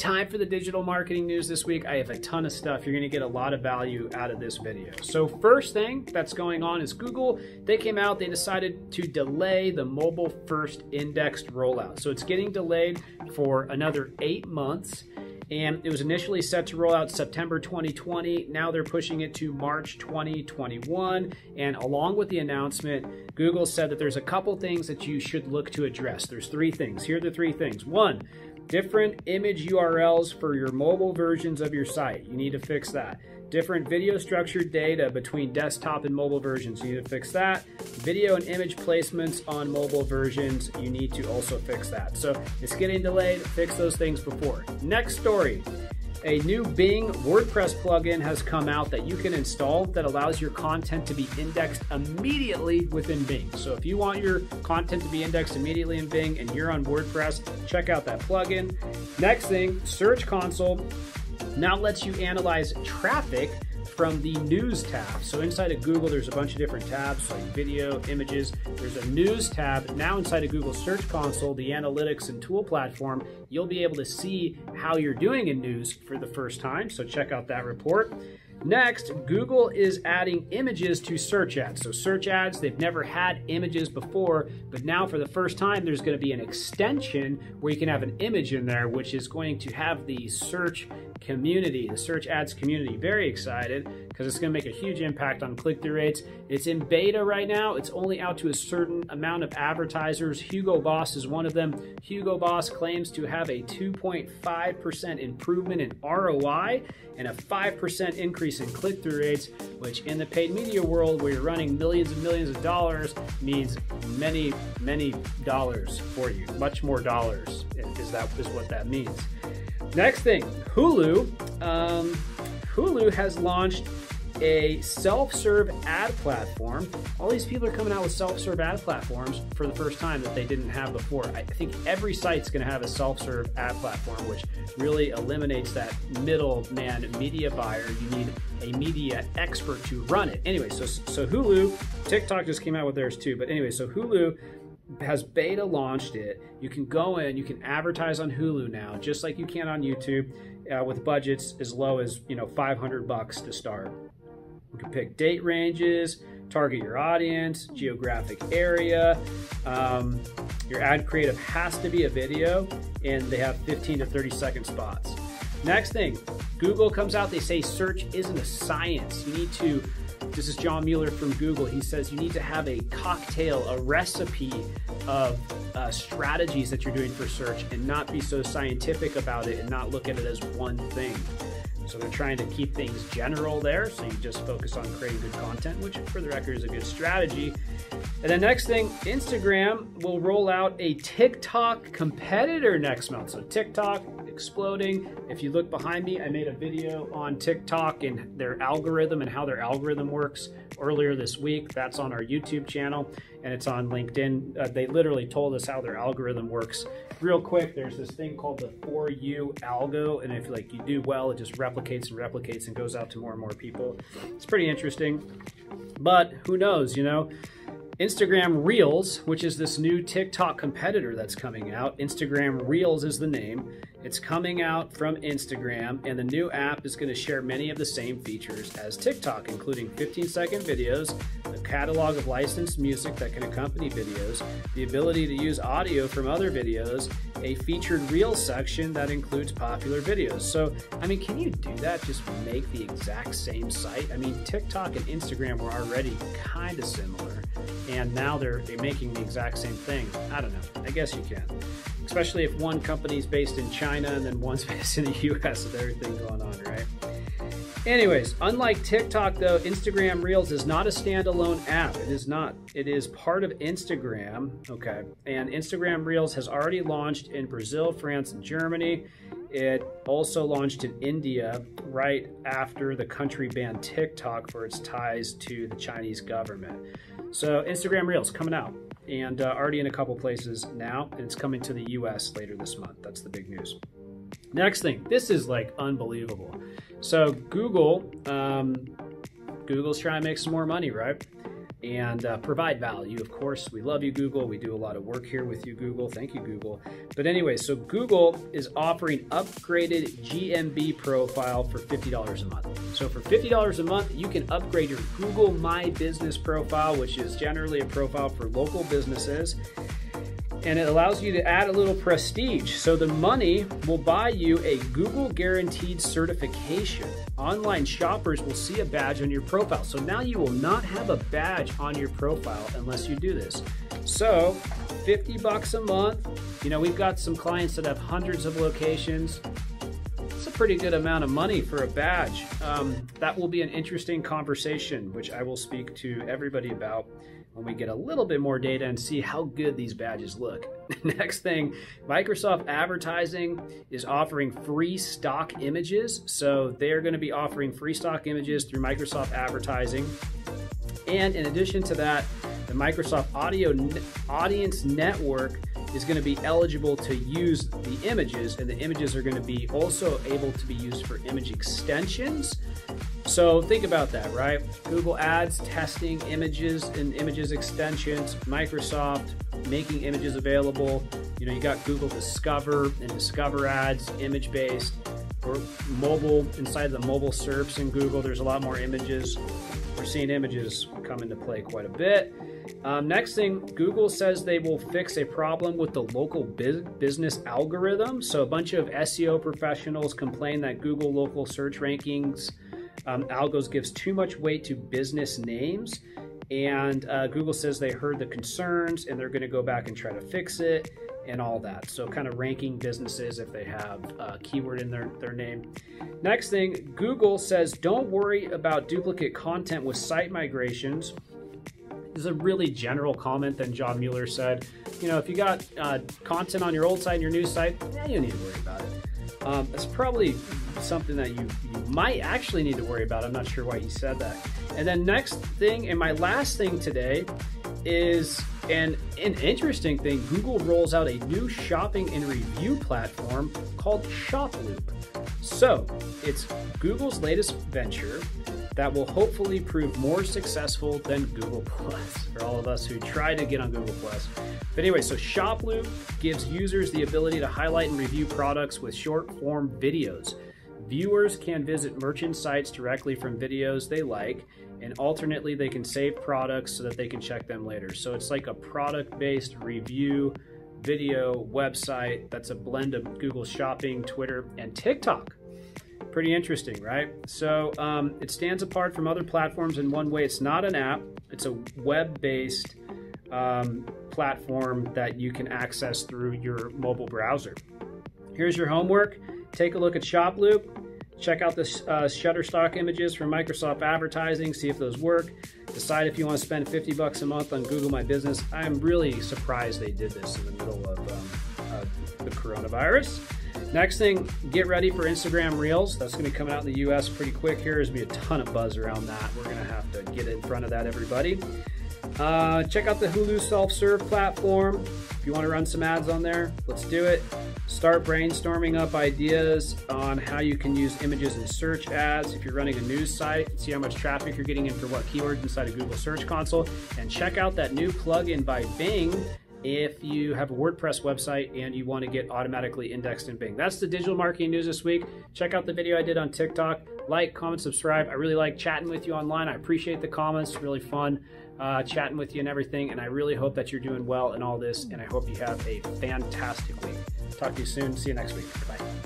time for the digital marketing news this week. I have a ton of stuff. You're going to get a lot of value out of this video. So, first thing that's going on is Google. They came out, they decided to delay the mobile first indexed rollout. So, it's getting delayed for another eight months and it was initially set to roll out September 2020. Now they're pushing it to March 2021. And along with the announcement, Google said that there's a couple things that you should look to address. There's three things. Here are the three things. One, different image URLs for your mobile versions of your site. You need to fix that. Different video structured data between desktop and mobile versions. You need to fix that. Video and image placements on mobile versions. You need to also fix that. So it's getting delayed. Fix those things before. Next story. A new Bing WordPress plugin has come out that you can install that allows your content to be indexed immediately within Bing. So if you want your content to be indexed immediately in Bing and you're on WordPress, check out that plugin. Next thing, Search Console now lets you analyze traffic from the News tab. So inside of Google, there's a bunch of different tabs like video, images. There's a News tab. Now inside of Google Search Console, the analytics and tool platform, you'll be able to see how you're doing in news for the first time. So check out that report. Next, Google is adding images to search ads. So search ads, they've never had images before, but now for the first time, there's going to be an extension where you can have an image in there, which is going to have the search community, the search ads community, very excited because it's going to make a huge impact on click-through rates. It's in beta right now. It's only out to a certain amount of advertisers. Hugo Boss is one of them. Hugo Boss claims to have a 2.5% improvement in ROI and a 5% increase in click-through rates, which in the paid media world where you're running millions and millions of dollars means many, many dollars for you. Much more dollars is that is what that means. Next thing, Hulu. Um, Hulu has launched a self-serve ad platform. All these people are coming out with self-serve ad platforms for the first time that they didn't have before. I think every site's going to have a self-serve ad platform, which really eliminates that middleman media buyer. You need a media expert to run it. Anyway, so so Hulu, TikTok just came out with theirs too. But anyway, so Hulu has beta launched it. You can go in, you can advertise on Hulu now, just like you can on YouTube, uh, with budgets as low as you know 500 bucks to start. You can pick date ranges, target your audience, geographic area. Um, your ad creative has to be a video, and they have 15 to 30 second spots. Next thing, Google comes out, they say search isn't a science. You need to this is John Mueller from Google. He says you need to have a cocktail, a recipe of uh, strategies that you're doing for search and not be so scientific about it and not look at it as one thing. So they're trying to keep things general there, so you just focus on creating good content, which for the record is a good strategy. And the next thing, Instagram will roll out a TikTok competitor next month. So TikTok exploding. If you look behind me, I made a video on TikTok and their algorithm and how their algorithm works earlier this week. That's on our YouTube channel and it's on LinkedIn. Uh, they literally told us how their algorithm works. Real quick, there's this thing called the For You algo, and if like you do well, it just replicates and replicates and goes out to more and more people. It's pretty interesting, but who knows, you know? Instagram Reels, which is this new TikTok competitor that's coming out. Instagram Reels is the name. It's coming out from Instagram, and the new app is going to share many of the same features as TikTok, including 15 second videos, a catalog of licensed music that can accompany videos, the ability to use audio from other videos, a featured reel section that includes popular videos. So, I mean, can you do that? Just make the exact same site? I mean, TikTok and Instagram were already kind of similar, and now they're, they're making the exact same thing. I don't know. I guess you can especially if one company's based in China and then one's based in the US with everything going on, right? Anyways, unlike TikTok though, Instagram Reels is not a standalone app. It is not. It is part of Instagram, okay? And Instagram Reels has already launched in Brazil, France, and Germany. It also launched in India right after the country banned TikTok for its ties to the Chinese government. So, Instagram Reels coming out and uh, already in a couple places now, and it's coming to the US later this month. That's the big news. Next thing, this is like unbelievable. So Google, um, Google's trying to make some more money, right? and uh, provide value. Of course, we love you, Google. We do a lot of work here with you, Google. Thank you, Google. But anyway, so Google is offering upgraded GMB profile for $50 a month. So for $50 a month, you can upgrade your Google My Business profile, which is generally a profile for local businesses and it allows you to add a little prestige. So the money will buy you a Google guaranteed certification. Online shoppers will see a badge on your profile. So now you will not have a badge on your profile unless you do this. So 50 bucks a month. You know, we've got some clients that have hundreds of locations. It's a pretty good amount of money for a badge. Um, that will be an interesting conversation, which I will speak to everybody about when we get a little bit more data and see how good these badges look. Next thing, Microsoft Advertising is offering free stock images. So they're going to be offering free stock images through Microsoft Advertising. And in addition to that, the Microsoft Audio Audience Network is going to be eligible to use the images, and the images are going to be also able to be used for image extensions. So think about that, right? Google Ads testing images and images extensions, Microsoft making images available. You know, you got Google Discover and Discover Ads, image based. Or mobile, inside the mobile SERPs in Google, there's a lot more images. We're seeing images come into play quite a bit. Um, next thing, Google says they will fix a problem with the local business algorithm. So, a bunch of SEO professionals complain that Google local search rankings um, algos gives too much weight to business names. And uh, Google says they heard the concerns and they're going to go back and try to fix it and all that. So, kind of ranking businesses if they have a keyword in their, their name. Next thing, Google says don't worry about duplicate content with site migrations is a really general comment than John Mueller said. You know, if you got uh, content on your old site and your new site, yeah, you don't need to worry about it. Um, it's probably something that you, you might actually need to worry about. I'm not sure why he said that. And then next thing, and my last thing today is an, an interesting thing. Google rolls out a new shopping and review platform called ShopLoop. So it's Google's latest venture that will hopefully prove more successful than Google Plus for all of us who try to get on Google Plus. But anyway, so ShopLoop gives users the ability to highlight and review products with short form videos. Viewers can visit merchant sites directly from videos they like, and alternately, they can save products so that they can check them later. So it's like a product based review video website that's a blend of Google Shopping, Twitter, and TikTok. Pretty interesting, right? So um, it stands apart from other platforms in one way. It's not an app, it's a web based um, platform that you can access through your mobile browser. Here's your homework take a look at ShopLoop, check out the uh, Shutterstock images from Microsoft Advertising, see if those work. Decide if you want to spend 50 bucks a month on Google My Business. I'm really surprised they did this in the middle of um, the coronavirus. Next thing, get ready for Instagram Reels. That's going to be coming out in the US pretty quick here. There's going to be a ton of buzz around that. We're going to have to get in front of that, everybody. Uh, check out the Hulu self serve platform. If you want to run some ads on there, let's do it. Start brainstorming up ideas on how you can use images in search ads. If you're running a news site, see how much traffic you're getting in for what keywords inside of Google Search Console. And check out that new plugin by Bing if you have a WordPress website and you want to get automatically indexed in Bing. That's the digital marketing news this week. Check out the video I did on TikTok. Like, comment, subscribe. I really like chatting with you online. I appreciate the comments. Really fun uh, chatting with you and everything. And I really hope that you're doing well in all this. And I hope you have a fantastic week. Talk to you soon. See you next week. Bye.